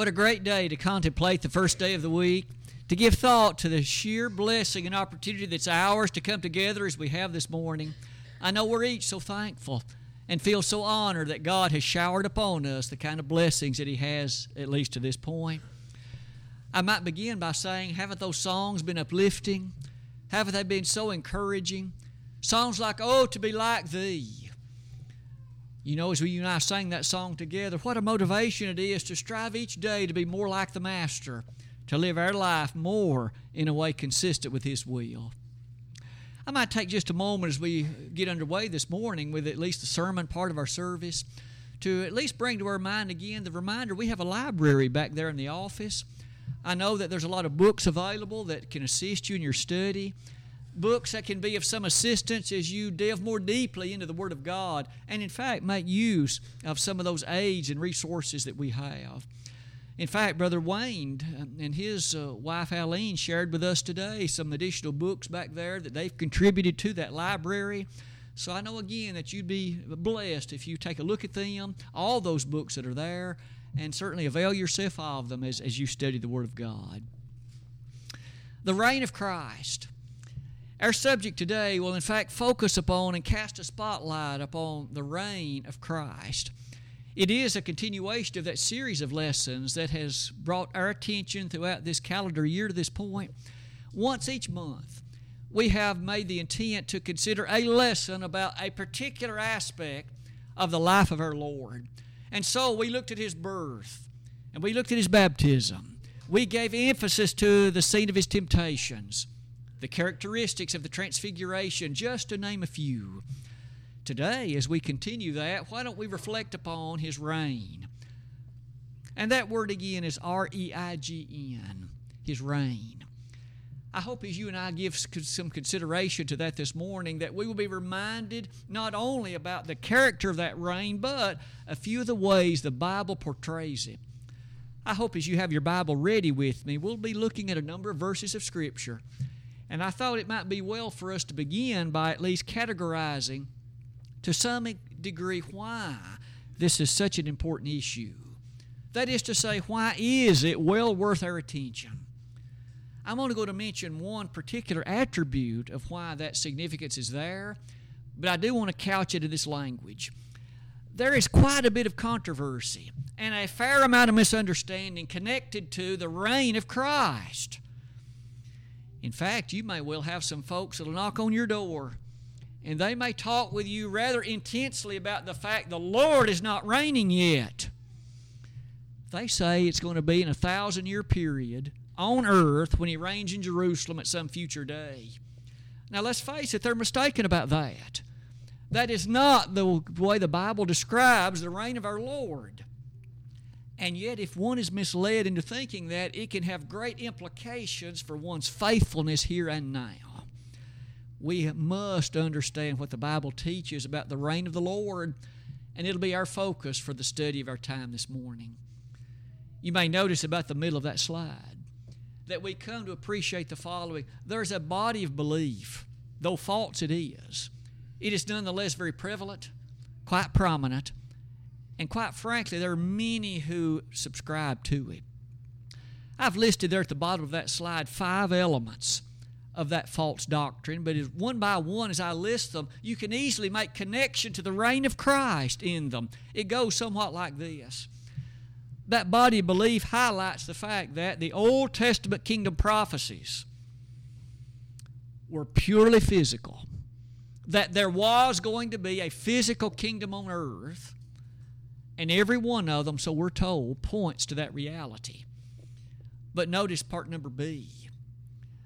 What a great day to contemplate the first day of the week, to give thought to the sheer blessing and opportunity that's ours to come together as we have this morning. I know we're each so thankful and feel so honored that God has showered upon us the kind of blessings that He has, at least to this point. I might begin by saying, haven't those songs been uplifting? Haven't they been so encouraging? Songs like, Oh, to be like Thee. You know, as we, you and I sang that song together, what a motivation it is to strive each day to be more like the Master, to live our life more in a way consistent with His will. I might take just a moment as we get underway this morning with at least the sermon part of our service to at least bring to our mind again the reminder we have a library back there in the office. I know that there's a lot of books available that can assist you in your study books that can be of some assistance as you delve more deeply into the Word of God and, in fact, make use of some of those aids and resources that we have. In fact, Brother Wayne and his uh, wife Aline shared with us today some additional books back there that they've contributed to that library. So I know again that you'd be blessed if you take a look at them, all those books that are there, and certainly avail yourself of them as, as you study the Word of God. The reign of Christ. Our subject today will, in fact, focus upon and cast a spotlight upon the reign of Christ. It is a continuation of that series of lessons that has brought our attention throughout this calendar year to this point. Once each month, we have made the intent to consider a lesson about a particular aspect of the life of our Lord. And so we looked at his birth, and we looked at his baptism. We gave emphasis to the scene of his temptations the characteristics of the transfiguration, just to name a few. Today, as we continue that, why don't we reflect upon his reign? And that word again is R E I G N, his reign. I hope as you and I give some consideration to that this morning, that we will be reminded not only about the character of that reign, but a few of the ways the Bible portrays it. I hope as you have your Bible ready with me, we'll be looking at a number of verses of Scripture and I thought it might be well for us to begin by at least categorizing to some degree why this is such an important issue. That is to say, why is it well worth our attention? I'm only going to mention one particular attribute of why that significance is there, but I do want to couch it in this language. There is quite a bit of controversy and a fair amount of misunderstanding connected to the reign of Christ. In fact, you may well have some folks that'll knock on your door and they may talk with you rather intensely about the fact the Lord is not reigning yet. They say it's going to be in a thousand year period on earth when He reigns in Jerusalem at some future day. Now, let's face it, they're mistaken about that. That is not the way the Bible describes the reign of our Lord. And yet, if one is misled into thinking that, it can have great implications for one's faithfulness here and now. We must understand what the Bible teaches about the reign of the Lord, and it'll be our focus for the study of our time this morning. You may notice about the middle of that slide that we come to appreciate the following there's a body of belief, though false it is. It is nonetheless very prevalent, quite prominent, and quite frankly, there are many who subscribe to it. I've listed there at the bottom of that slide five elements of that false doctrine, but as one by one, as I list them, you can easily make connection to the reign of Christ in them. It goes somewhat like this. That body of belief highlights the fact that the Old Testament kingdom prophecies were purely physical, that there was going to be a physical kingdom on earth and every one of them, so we're told, points to that reality. But notice part number B.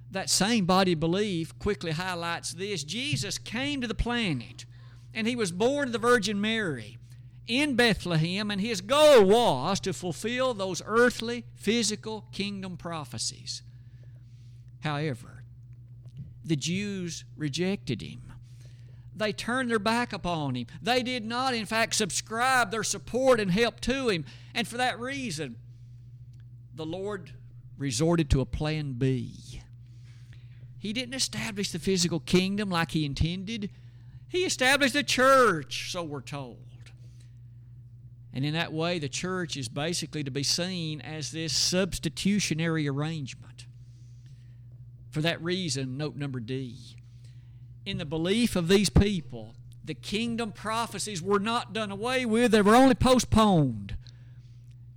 That same body of belief quickly highlights this. Jesus came to the planet, and he was born to the Virgin Mary in Bethlehem, and his goal was to fulfill those earthly, physical kingdom prophecies. However, the Jews rejected him they turned their back upon him. They did not, in fact, subscribe their support and help to him. And for that reason, the Lord resorted to a plan B. He didn't establish the physical kingdom like he intended, he established a church, so we're told. And in that way, the church is basically to be seen as this substitutionary arrangement. For that reason, note number D. In the belief of these people, the kingdom prophecies were not done away with, they were only postponed.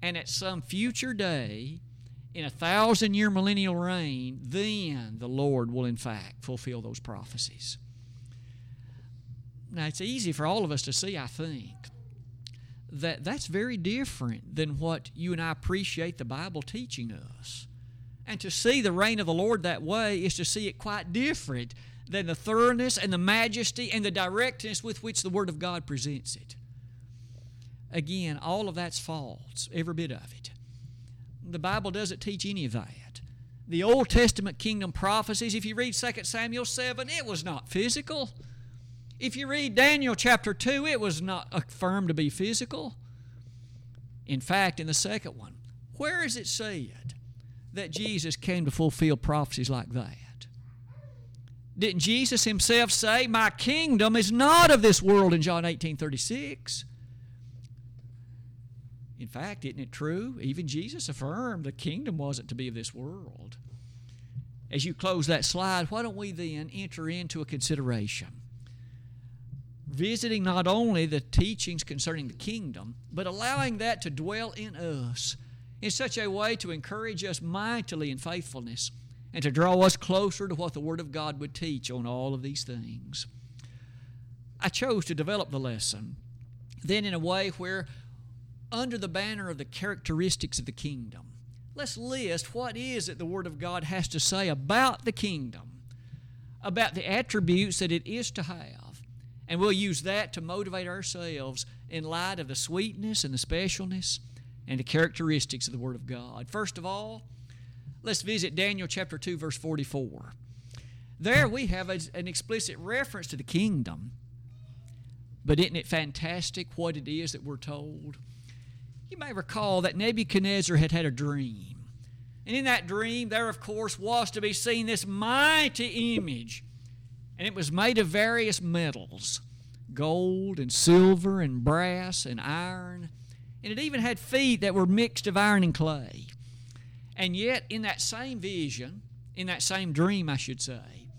And at some future day, in a thousand year millennial reign, then the Lord will in fact fulfill those prophecies. Now, it's easy for all of us to see, I think, that that's very different than what you and I appreciate the Bible teaching us. And to see the reign of the Lord that way is to see it quite different than the thoroughness and the majesty and the directness with which the Word of God presents it. Again, all of that's false, every bit of it. The Bible doesn't teach any of that. The Old Testament kingdom prophecies, if you read 2 Samuel 7, it was not physical. If you read Daniel chapter 2, it was not affirmed to be physical. In fact, in the second one, where is it said that Jesus came to fulfill prophecies like that? Didn't Jesus himself say, My kingdom is not of this world in John 18 36? In fact, isn't it true? Even Jesus affirmed the kingdom wasn't to be of this world. As you close that slide, why don't we then enter into a consideration? visiting not only the teachings concerning the kingdom, but allowing that to dwell in us in such a way to encourage us mightily in faithfulness and to draw us closer to what the Word of God would teach on all of these things. I chose to develop the lesson then in a way where, under the banner of the characteristics of the kingdom, let's list what is it the Word of God has to say about the kingdom, about the attributes that it is to have and we'll use that to motivate ourselves in light of the sweetness and the specialness and the characteristics of the Word of God. First of all, let's visit Daniel chapter 2, verse 44. There we have a, an explicit reference to the kingdom. But isn't it fantastic what it is that we're told? You may recall that Nebuchadnezzar had had a dream. And in that dream, there, of course, was to be seen this mighty image and it was made of various metals gold and silver and brass and iron. And it even had feet that were mixed of iron and clay. And yet, in that same vision, in that same dream, I should say,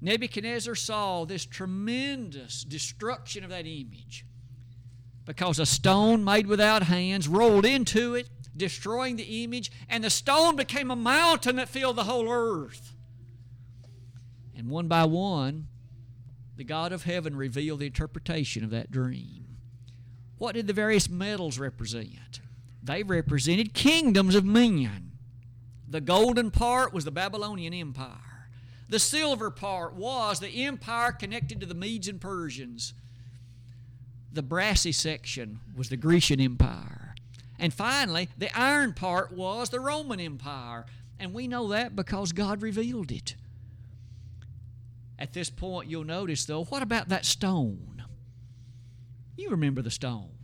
Nebuchadnezzar saw this tremendous destruction of that image because a stone made without hands rolled into it, destroying the image, and the stone became a mountain that filled the whole earth. And one by one, the God of heaven revealed the interpretation of that dream. What did the various metals represent? They represented kingdoms of men. The golden part was the Babylonian Empire. The silver part was the empire connected to the Medes and Persians. The brassy section was the Grecian Empire. And finally, the iron part was the Roman Empire. And we know that because God revealed it. At this point, you'll notice, though, what about that stone? You remember the stone.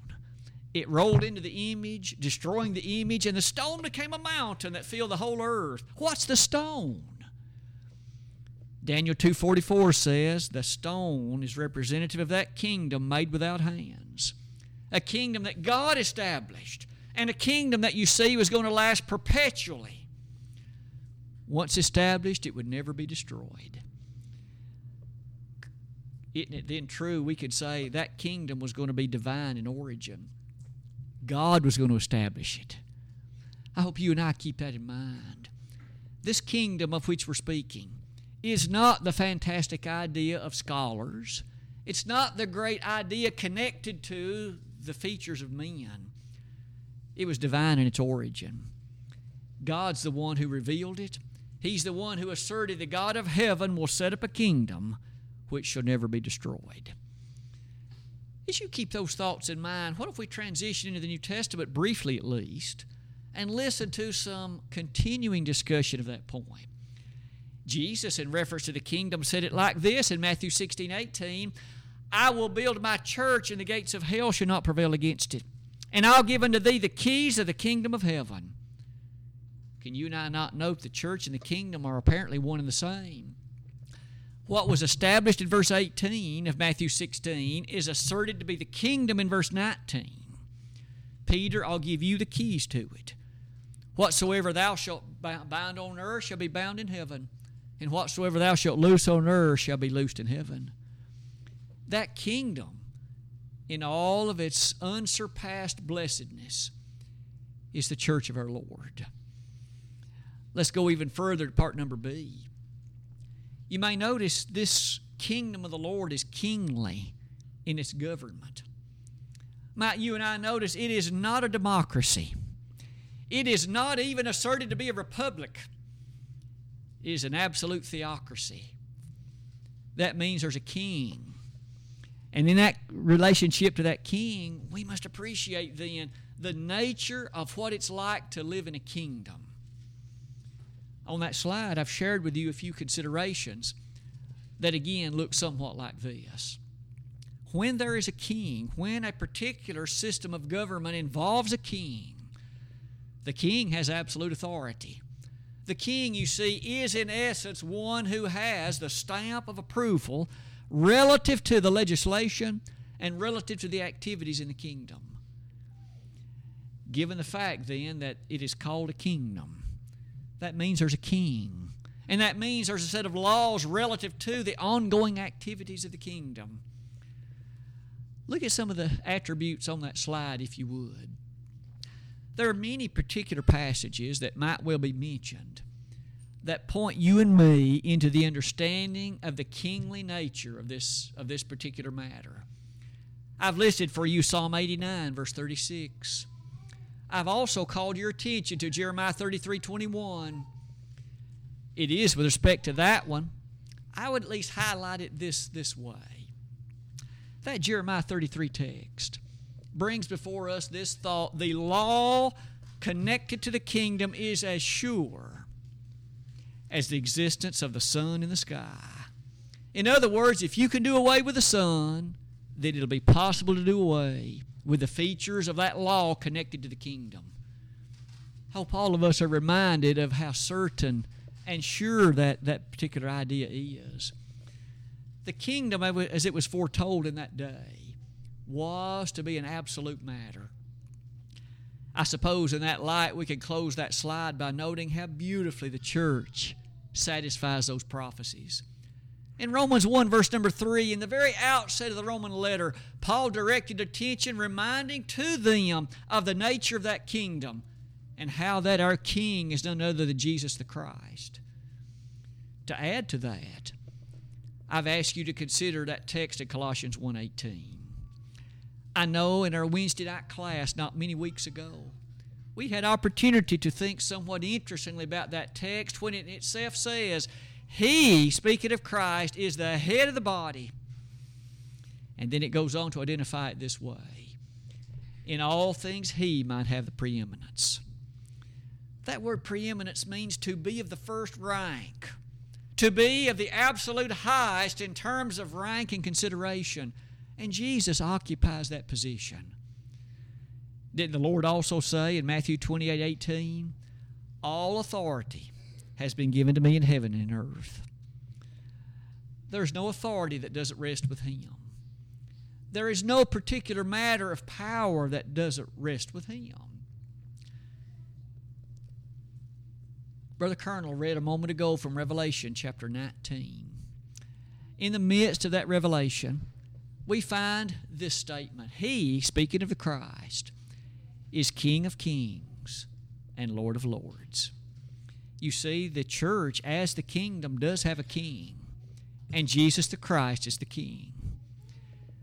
It rolled into the image, destroying the image, and the stone became a mountain that filled the whole earth. What's the stone? Daniel 2:44 says, "The stone is representative of that kingdom made without hands, a kingdom that God established, and a kingdom that you see was going to last perpetually. Once established, it would never be destroyed." isn't it then true we could say that kingdom was going to be divine in origin? God was going to establish it. I hope you and I keep that in mind. This kingdom of which we're speaking is not the fantastic idea of scholars. It's not the great idea connected to the features of men. It was divine in its origin. God's the one who revealed it. He's the one who asserted the God of heaven will set up a kingdom which shall never be destroyed. As you keep those thoughts in mind, what if we transition into the New Testament briefly at least and listen to some continuing discussion of that point? Jesus, in reference to the kingdom, said it like this in Matthew 16 18 I will build my church, and the gates of hell shall not prevail against it. And I'll give unto thee the keys of the kingdom of heaven. Can you and I not note the church and the kingdom are apparently one and the same? What was established in verse 18 of Matthew 16 is asserted to be the kingdom in verse 19. Peter, I'll give you the keys to it. Whatsoever thou shalt bind on earth shall be bound in heaven, and whatsoever thou shalt loose on earth shall be loosed in heaven. That kingdom, in all of its unsurpassed blessedness, is the church of our Lord. Let's go even further to part number B. You may notice this kingdom of the Lord is kingly in its government. Might you and I notice it is not a democracy. It is not even asserted to be a republic. It is an absolute theocracy. That means there's a king. And in that relationship to that king, we must appreciate then the nature of what it's like to live in a kingdom. On that slide, I've shared with you a few considerations that again look somewhat like this. When there is a king, when a particular system of government involves a king, the king has absolute authority. The king, you see, is in essence one who has the stamp of approval relative to the legislation and relative to the activities in the kingdom. Given the fact, then, that it is called a kingdom, that means there's a king. And that means there's a set of laws relative to the ongoing activities of the kingdom. Look at some of the attributes on that slide, if you would. There are many particular passages that might well be mentioned that point you and me into the understanding of the kingly nature of this, of this particular matter. I've listed for you Psalm 89, verse 36. I've also called your attention to Jeremiah 33 21. It is with respect to that one. I would at least highlight it this, this way. That Jeremiah 33 text brings before us this thought the law connected to the kingdom is as sure as the existence of the sun in the sky. In other words, if you can do away with the sun, then it'll be possible to do away with the features of that law connected to the kingdom. Hope all of us are reminded of how certain and sure that that particular idea is. The kingdom, as it was foretold in that day, was to be an absolute matter. I suppose in that light we can close that slide by noting how beautifully the church satisfies those prophecies. In Romans 1, verse number 3, in the very outset of the Roman letter, Paul directed attention, reminding to them of the nature of that kingdom and how that our king is none other than Jesus the Christ. To add to that, I've asked you to consider that text in Colossians 1:18. I know in our Wednesday night class not many weeks ago, we had opportunity to think somewhat interestingly about that text when it itself says, he, speaking of Christ, is the head of the body. And then it goes on to identify it this way In all things, He might have the preeminence. That word preeminence means to be of the first rank, to be of the absolute highest in terms of rank and consideration. And Jesus occupies that position. Didn't the Lord also say in Matthew 28 18, All authority has been given to me in heaven and earth. There's no authority that doesn't rest with Him. There is no particular matter of power that doesn't rest with Him. Brother Colonel read a moment ago from Revelation chapter 19. In the midst of that revelation, we find this statement He, speaking of the Christ, is King of kings and Lord of lords you see, the church, as the kingdom, does have a king, and Jesus the Christ is the king.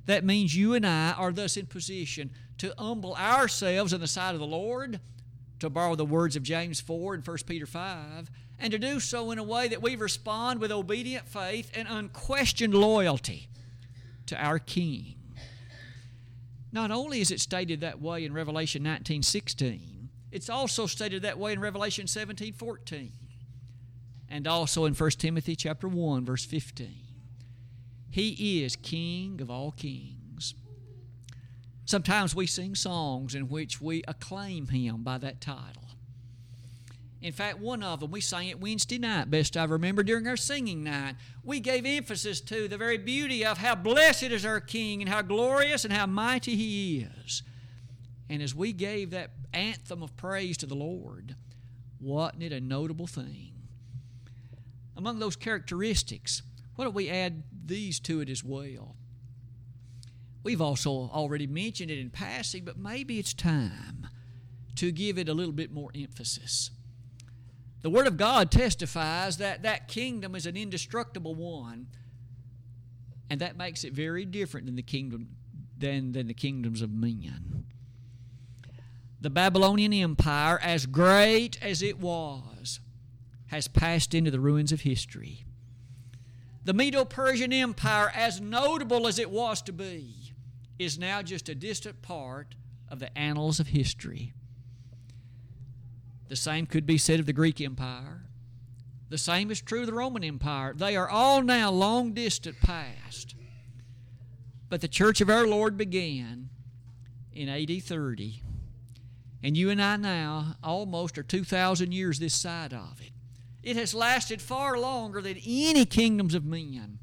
That means you and I are thus in position to humble ourselves in the sight of the Lord, to borrow the words of James 4 and 1 Peter 5, and to do so in a way that we respond with obedient faith and unquestioned loyalty to our King. Not only is it stated that way in Revelation 19 16, it's also stated that way in Revelation 17 14 and also in 1 Timothy chapter 1 verse 15. He is King of all kings. Sometimes we sing songs in which we acclaim him by that title. In fact, one of them, we sang it Wednesday night, best I remember, during our singing night. We gave emphasis to the very beauty of how blessed is our King and how glorious and how mighty He is. And as we gave that anthem of praise to the Lord, wasn't it a notable thing? Among those characteristics, why don't we add these to it as well? We've also already mentioned it in passing, but maybe it's time to give it a little bit more emphasis. The Word of God testifies that that kingdom is an indestructible one, and that makes it very different than the kingdom than, than the kingdoms of men. The Babylonian Empire, as great as it was, has passed into the ruins of history. The Medo Persian Empire, as notable as it was to be, is now just a distant part of the annals of history. The same could be said of the Greek Empire. The same is true of the Roman Empire. They are all now long distant past. But the church of our Lord began in AD 30. And you and I now almost are 2,000 years this side of it. It has lasted far longer than any kingdoms of men.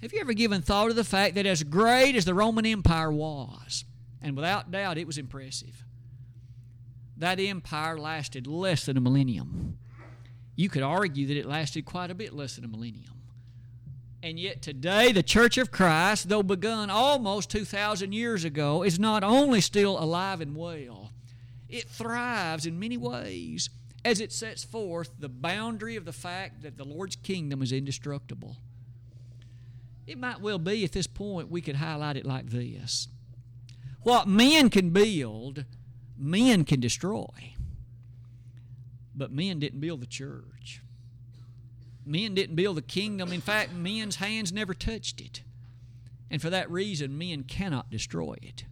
Have you ever given thought to the fact that as great as the Roman Empire was, and without doubt it was impressive, that empire lasted less than a millennium? You could argue that it lasted quite a bit less than a millennium. And yet today, the Church of Christ, though begun almost 2,000 years ago, is not only still alive and well, it thrives in many ways as it sets forth the boundary of the fact that the Lord's kingdom is indestructible. It might well be at this point we could highlight it like this What men can build, men can destroy. But men didn't build the church. Men didn't build the kingdom. In fact, men's hands never touched it. And for that reason, men cannot destroy it.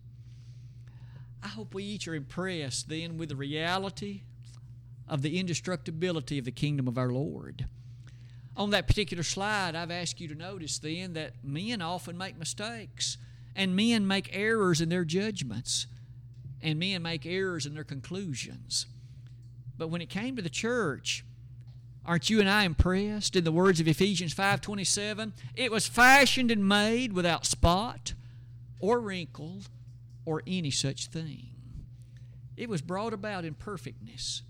I hope we each are impressed then with the reality of the indestructibility of the kingdom of our Lord on that particular slide, I've asked you to notice then that men often make mistakes, and men make errors in their judgments, and men make errors in their conclusions. But when it came to the church, aren't you and I impressed? In the words of Ephesians 5:27, it was fashioned and made without spot or wrinkle or any such thing. It was brought about in perfectness.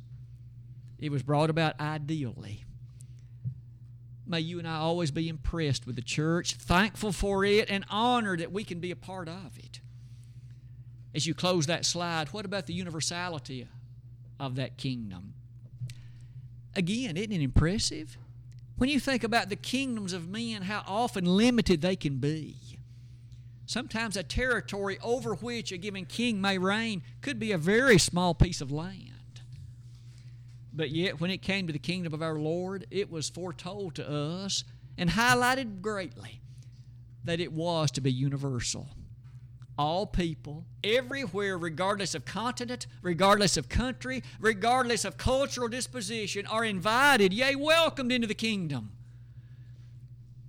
It was brought about ideally. May you and I always be impressed with the church, thankful for it, and honored that we can be a part of it. As you close that slide, what about the universality of that kingdom? Again, isn't it impressive? When you think about the kingdoms of men, how often limited they can be. Sometimes a territory over which a given king may reign could be a very small piece of land. But yet, when it came to the kingdom of our Lord, it was foretold to us and highlighted greatly that it was to be universal. All people, everywhere, regardless of continent, regardless of country, regardless of cultural disposition, are invited, yea, welcomed into the kingdom.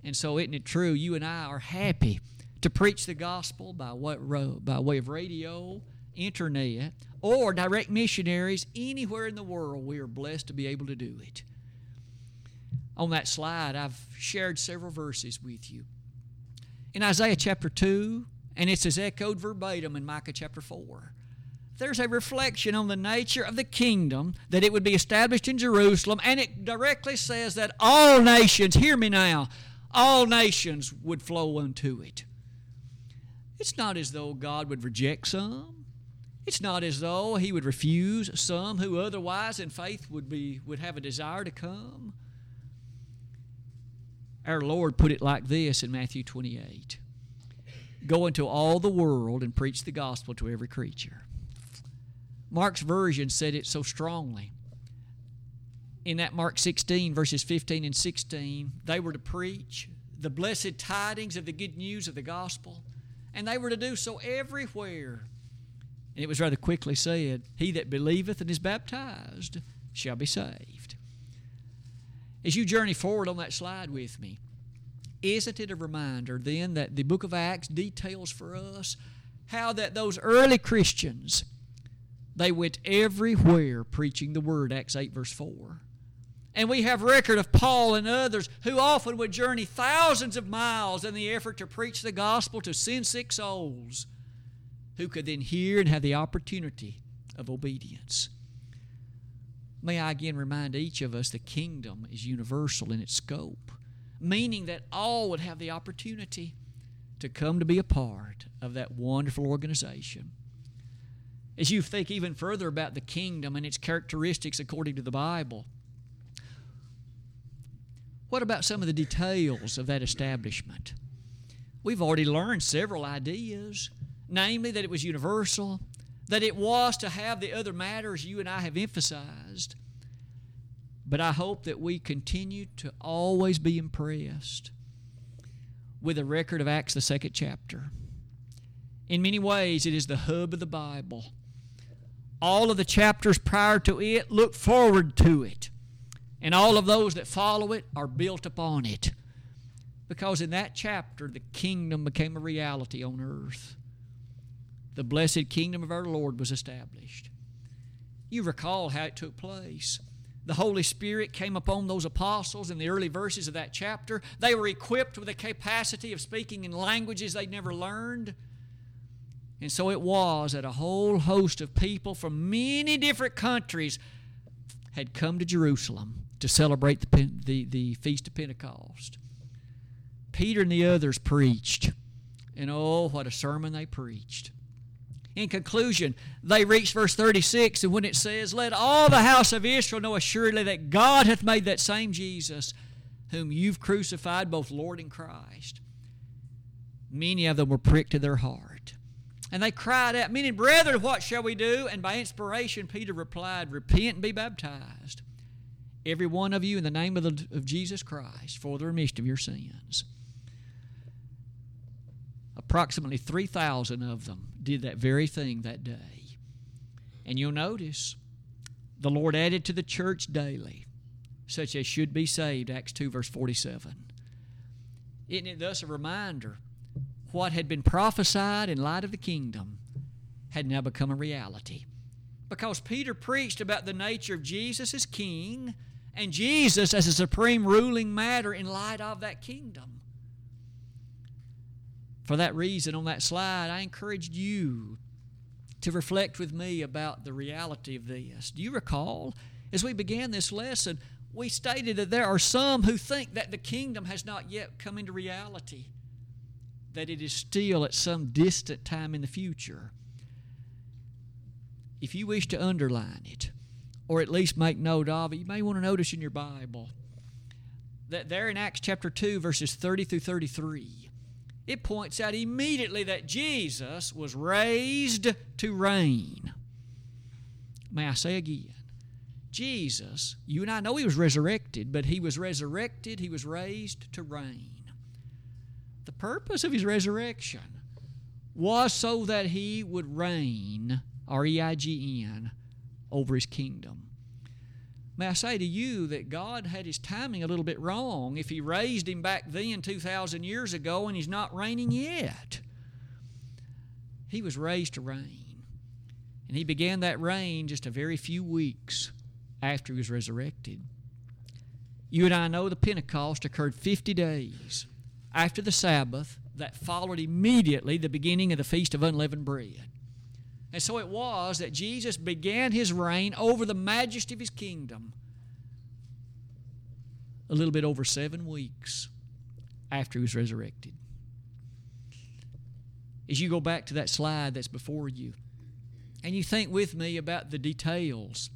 And so, isn't it true? You and I are happy to preach the gospel by, what, by way of radio, internet, or direct missionaries anywhere in the world, we are blessed to be able to do it. On that slide, I've shared several verses with you. In Isaiah chapter 2, and it's as echoed verbatim in Micah chapter 4 there's a reflection on the nature of the kingdom that it would be established in Jerusalem, and it directly says that all nations, hear me now, all nations would flow unto it. It's not as though God would reject some. It's not as though he would refuse some who otherwise in faith would be would have a desire to come. Our Lord put it like this in Matthew 28. Go into all the world and preach the gospel to every creature. Mark's version said it so strongly. In that Mark 16, verses 15 and 16, they were to preach the blessed tidings of the good news of the gospel, and they were to do so everywhere and it was rather quickly said, He that believeth and is baptized shall be saved. As you journey forward on that slide with me, isn't it a reminder then that the book of Acts details for us how that those early Christians they went everywhere preaching the word Acts 8 verse 4. And we have record of Paul and others who often would journey thousands of miles in the effort to preach the gospel to sin sick souls who could then hear and have the opportunity of obedience. May I again remind each of us the kingdom is universal in its scope, meaning that all would have the opportunity to come to be a part of that wonderful organization. As you think even further about the kingdom and its characteristics according to the Bible, what about some of the details of that establishment? We've already learned several ideas, namely that it was universal, that it was to have the other matters you and I have emphasized. But I hope that we continue to always be impressed with the record of Acts, the second chapter. In many ways, it is the hub of the Bible. All of the chapters prior to it look forward to it, and all of those that follow it are built upon it. Because in that chapter, the kingdom became a reality on earth the blessed kingdom of our Lord was established. You recall how it took place. The Holy Spirit came upon those apostles in the early verses of that chapter. They were equipped with a capacity of speaking in languages they'd never learned. And so it was that a whole host of people from many different countries had come to Jerusalem to celebrate the, the, the Feast of Pentecost. Peter and the others preached. And oh, what a sermon they preached. In conclusion, they reach verse 36, and when it says, Let all the house of Israel know assuredly that God hath made that same Jesus, whom you've crucified, both Lord and Christ. Many of them were pricked to their heart. And they cried out, Meaning, brethren, what shall we do? And by inspiration, Peter replied, Repent and be baptized, every one of you, in the name of, the, of Jesus Christ, for the remission of your sins. Approximately 3,000 of them did that very thing that day. And you'll notice the Lord added to the church daily such as should be saved, Acts 2, verse 47. Isn't it thus a reminder what had been prophesied in light of the kingdom had now become a reality? Because Peter preached about the nature of Jesus as king and Jesus as a supreme ruling matter in light of that kingdom. For that reason, on that slide, I encouraged you to reflect with me about the reality of this. Do you recall, as we began this lesson, we stated that there are some who think that the kingdom has not yet come into reality, that it is still at some distant time in the future. If you wish to underline it, or at least make note of it, you may want to notice in your Bible that there in Acts chapter 2, verses 30 through 33, it points out immediately that Jesus was raised to reign. May I say again? Jesus, you and I know he was resurrected, but he was resurrected, he was raised to reign. The purpose of his resurrection was so that he would reign, R E I G N, over his kingdom. May I say to you that God had his timing a little bit wrong if he raised him back then 2,000 years ago and he's not reigning yet. He was raised to reign. And he began that reign just a very few weeks after he was resurrected. You and I know the Pentecost occurred 50 days after the Sabbath that followed immediately the beginning of the Feast of Unleavened Bread. And so it was that Jesus began his reign over the majesty of his kingdom a little bit over seven weeks after he was resurrected. As you go back to that slide that's before you, and you think with me about the details,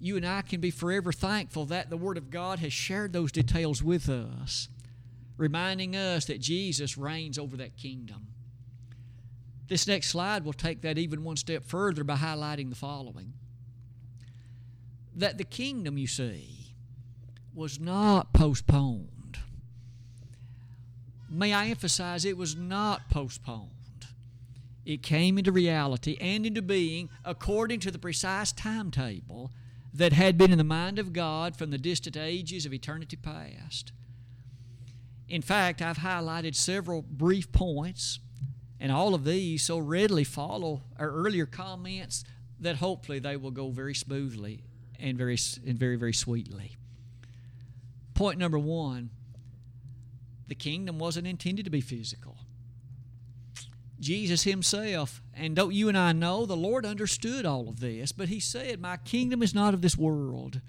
you and I can be forever thankful that the Word of God has shared those details with us, reminding us that Jesus reigns over that kingdom. This next slide will take that even one step further by highlighting the following that the kingdom, you see, was not postponed. May I emphasize, it was not postponed. It came into reality and into being according to the precise timetable that had been in the mind of God from the distant ages of eternity past. In fact, I've highlighted several brief points and all of these so readily follow our earlier comments that hopefully they will go very smoothly and very, and very, very sweetly. Point number one the kingdom wasn't intended to be physical. Jesus himself, and don't you and I know, the Lord understood all of this, but he said, My kingdom is not of this world.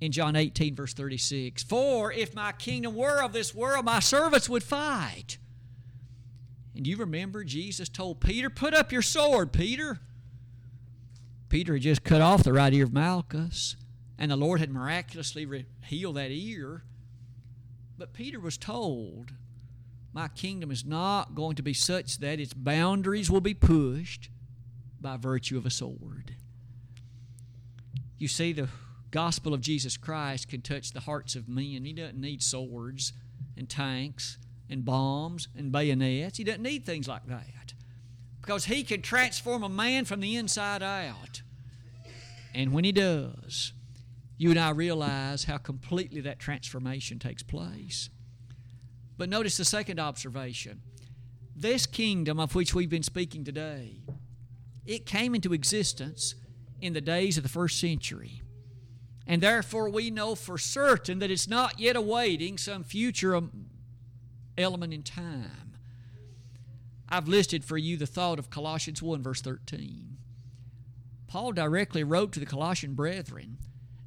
In John 18, verse 36, For if my kingdom were of this world, my servants would fight. And you remember Jesus told Peter, Put up your sword, Peter. Peter had just cut off the right ear of Malchus, and the Lord had miraculously healed that ear. But Peter was told, My kingdom is not going to be such that its boundaries will be pushed by virtue of a sword. You see, the gospel of Jesus Christ can touch the hearts of men. He doesn't need swords and tanks and bombs and bayonets. He doesn't need things like that because He can transform a man from the inside out. And when He does, you and I realize how completely that transformation takes place. But notice the second observation. This kingdom of which we've been speaking today, it came into existence in the days of the first century. And therefore, we know for certain that it's not yet awaiting some future um, element in time. I've listed for you the thought of Colossians 1, verse 13. Paul directly wrote to the Colossian brethren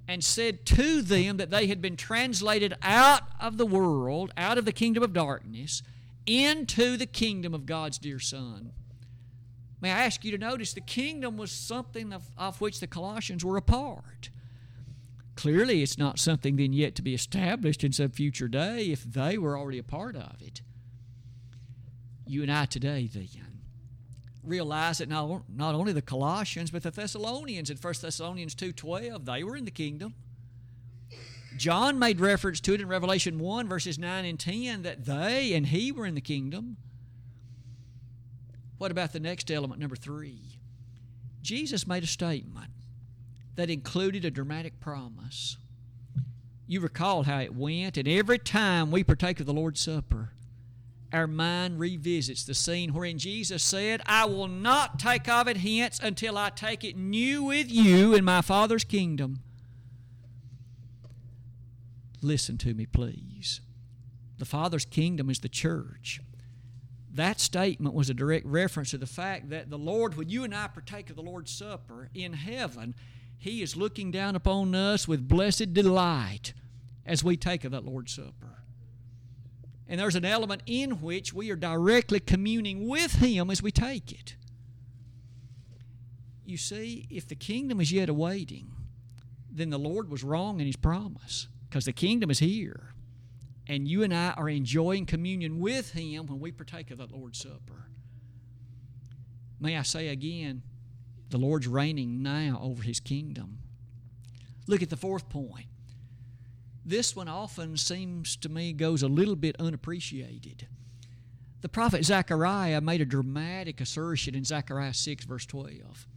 and said to them that they had been translated out of the world, out of the kingdom of darkness, into the kingdom of God's dear Son. May I ask you to notice the kingdom was something of, of which the Colossians were a part. Clearly, it's not something then yet to be established in some future day if they were already a part of it. You and I today, then, realize that not, not only the Colossians, but the Thessalonians in 1 Thessalonians 2.12, they were in the kingdom. John made reference to it in Revelation 1, verses 9 and 10, that they and he were in the kingdom. What about the next element, number three? Jesus made a statement that included a dramatic promise. You recall how it went, and every time we partake of the Lord's Supper, our mind revisits the scene wherein Jesus said, I will not take of it hence until I take it new with you in my Father's kingdom. Listen to me, please. The Father's kingdom is the church. That statement was a direct reference to the fact that the Lord, when you and I partake of the Lord's Supper in heaven, He is looking down upon us with blessed delight as we take of that Lord's Supper. And there's an element in which we are directly communing with Him as we take it. You see, if the kingdom is yet awaiting, then the Lord was wrong in His promise because the kingdom is here. And you and I are enjoying communion with Him when we partake of that Lord's Supper. May I say again, the Lord's reigning now over His kingdom. Look at the fourth point. This one often seems to me goes a little bit unappreciated. The prophet Zechariah made a dramatic assertion in Zechariah 6, verse 12.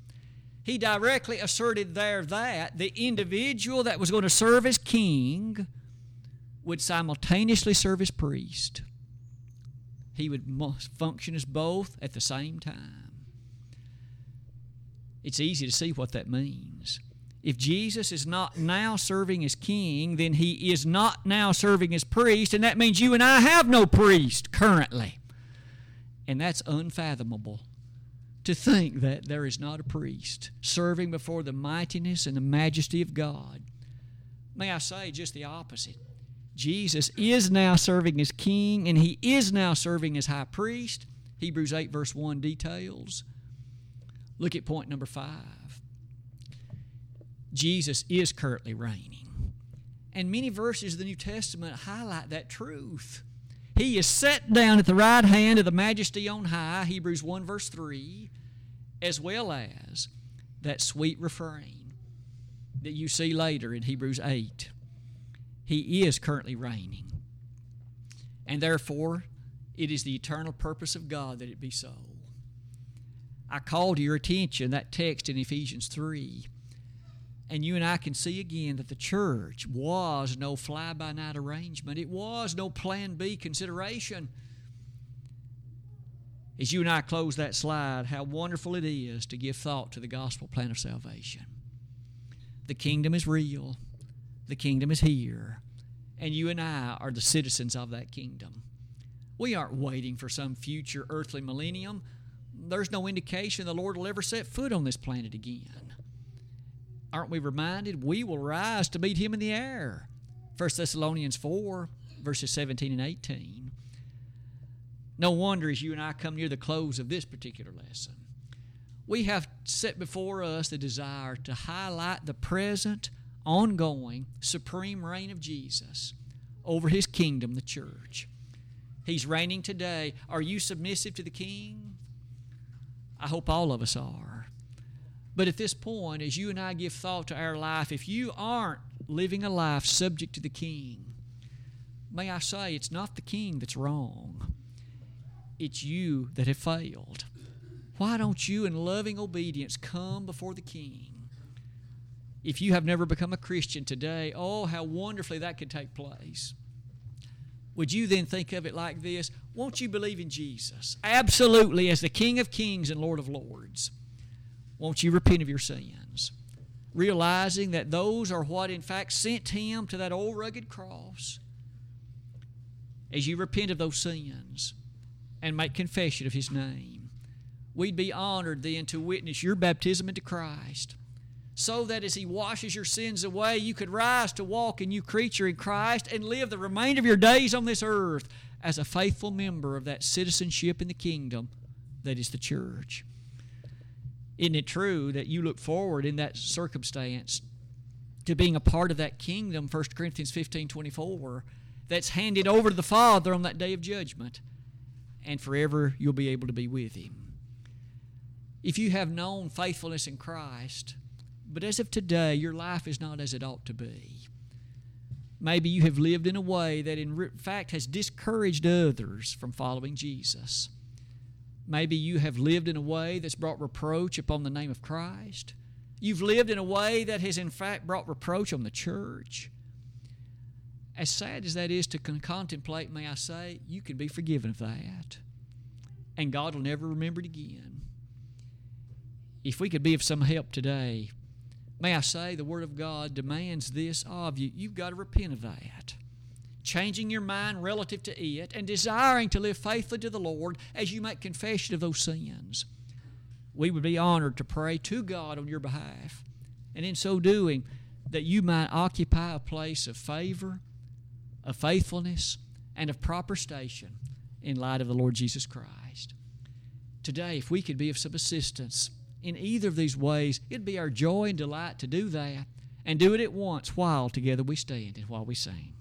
He directly asserted there that the individual that was going to serve as king would simultaneously serve as priest. He would function as both at the same time. It's easy to see what that means. If Jesus is not now serving as king, then he is not now serving as priest, and that means you and I have no priest currently. And that's unfathomable to think that there is not a priest serving before the mightiness and the majesty of God. May I say just the opposite? Jesus is now serving as king, and he is now serving as high priest. Hebrews 8, verse 1 details. Look at point number 5. Jesus is currently reigning. And many verses of the New Testament highlight that truth. He is set down at the right hand of the majesty on high, Hebrews 1, verse 3, as well as that sweet refrain that you see later in Hebrews 8. He is currently reigning. And therefore, it is the eternal purpose of God that it be so. I call to your attention that text in Ephesians 3 and you and I can see again that the church was no fly by night arrangement, it was no plan B consideration. As you and I close that slide, how wonderful it is to give thought to the gospel plan of salvation. The kingdom is real, the kingdom is here, and you and I are the citizens of that kingdom. We aren't waiting for some future earthly millennium. There's no indication the Lord will ever set foot on this planet again. Aren't we reminded we will rise to meet Him in the air? 1 Thessalonians 4, verses 17 and 18. No wonder as you and I come near the close of this particular lesson, we have set before us the desire to highlight the present, ongoing, supreme reign of Jesus over His kingdom, the church. He's reigning today. Are you submissive to the King? I hope all of us are. But at this point, as you and I give thought to our life, if you aren't living a life subject to the King, may I say it's not the King that's wrong, it's you that have failed. Why don't you, in loving obedience, come before the King? If you have never become a Christian today, oh, how wonderfully that could take place. Would you then think of it like this? Won't you believe in Jesus? Absolutely, as the King of Kings and Lord of Lords. Won't you repent of your sins? Realizing that those are what, in fact, sent him to that old rugged cross. As you repent of those sins and make confession of his name, we'd be honored then to witness your baptism into Christ so that as He washes your sins away, you could rise to walk a new creature in Christ and live the remainder of your days on this earth as a faithful member of that citizenship in the kingdom that is the church. Isn't it true that you look forward in that circumstance to being a part of that kingdom, 1 Corinthians 15 24, that's handed over to the Father on that day of judgment, and forever you'll be able to be with Him? If you have known faithfulness in Christ, but as of today, your life is not as it ought to be. Maybe you have lived in a way that, in fact, has discouraged others from following Jesus. Maybe you have lived in a way that's brought reproach upon the name of Christ. You've lived in a way that has, in fact, brought reproach on the church. As sad as that is to contemplate, may I say, you can be forgiven of that. And God will never remember it again. If we could be of some help today, May I say, the Word of God demands this of you. You've got to repent of that. Changing your mind relative to it and desiring to live faithfully to the Lord as you make confession of those sins. We would be honored to pray to God on your behalf. And in so doing, that you might occupy a place of favor, of faithfulness, and of proper station in light of the Lord Jesus Christ. Today, if we could be of some assistance, in either of these ways, it'd be our joy and delight to do that and do it at once while together we stand and while we sing.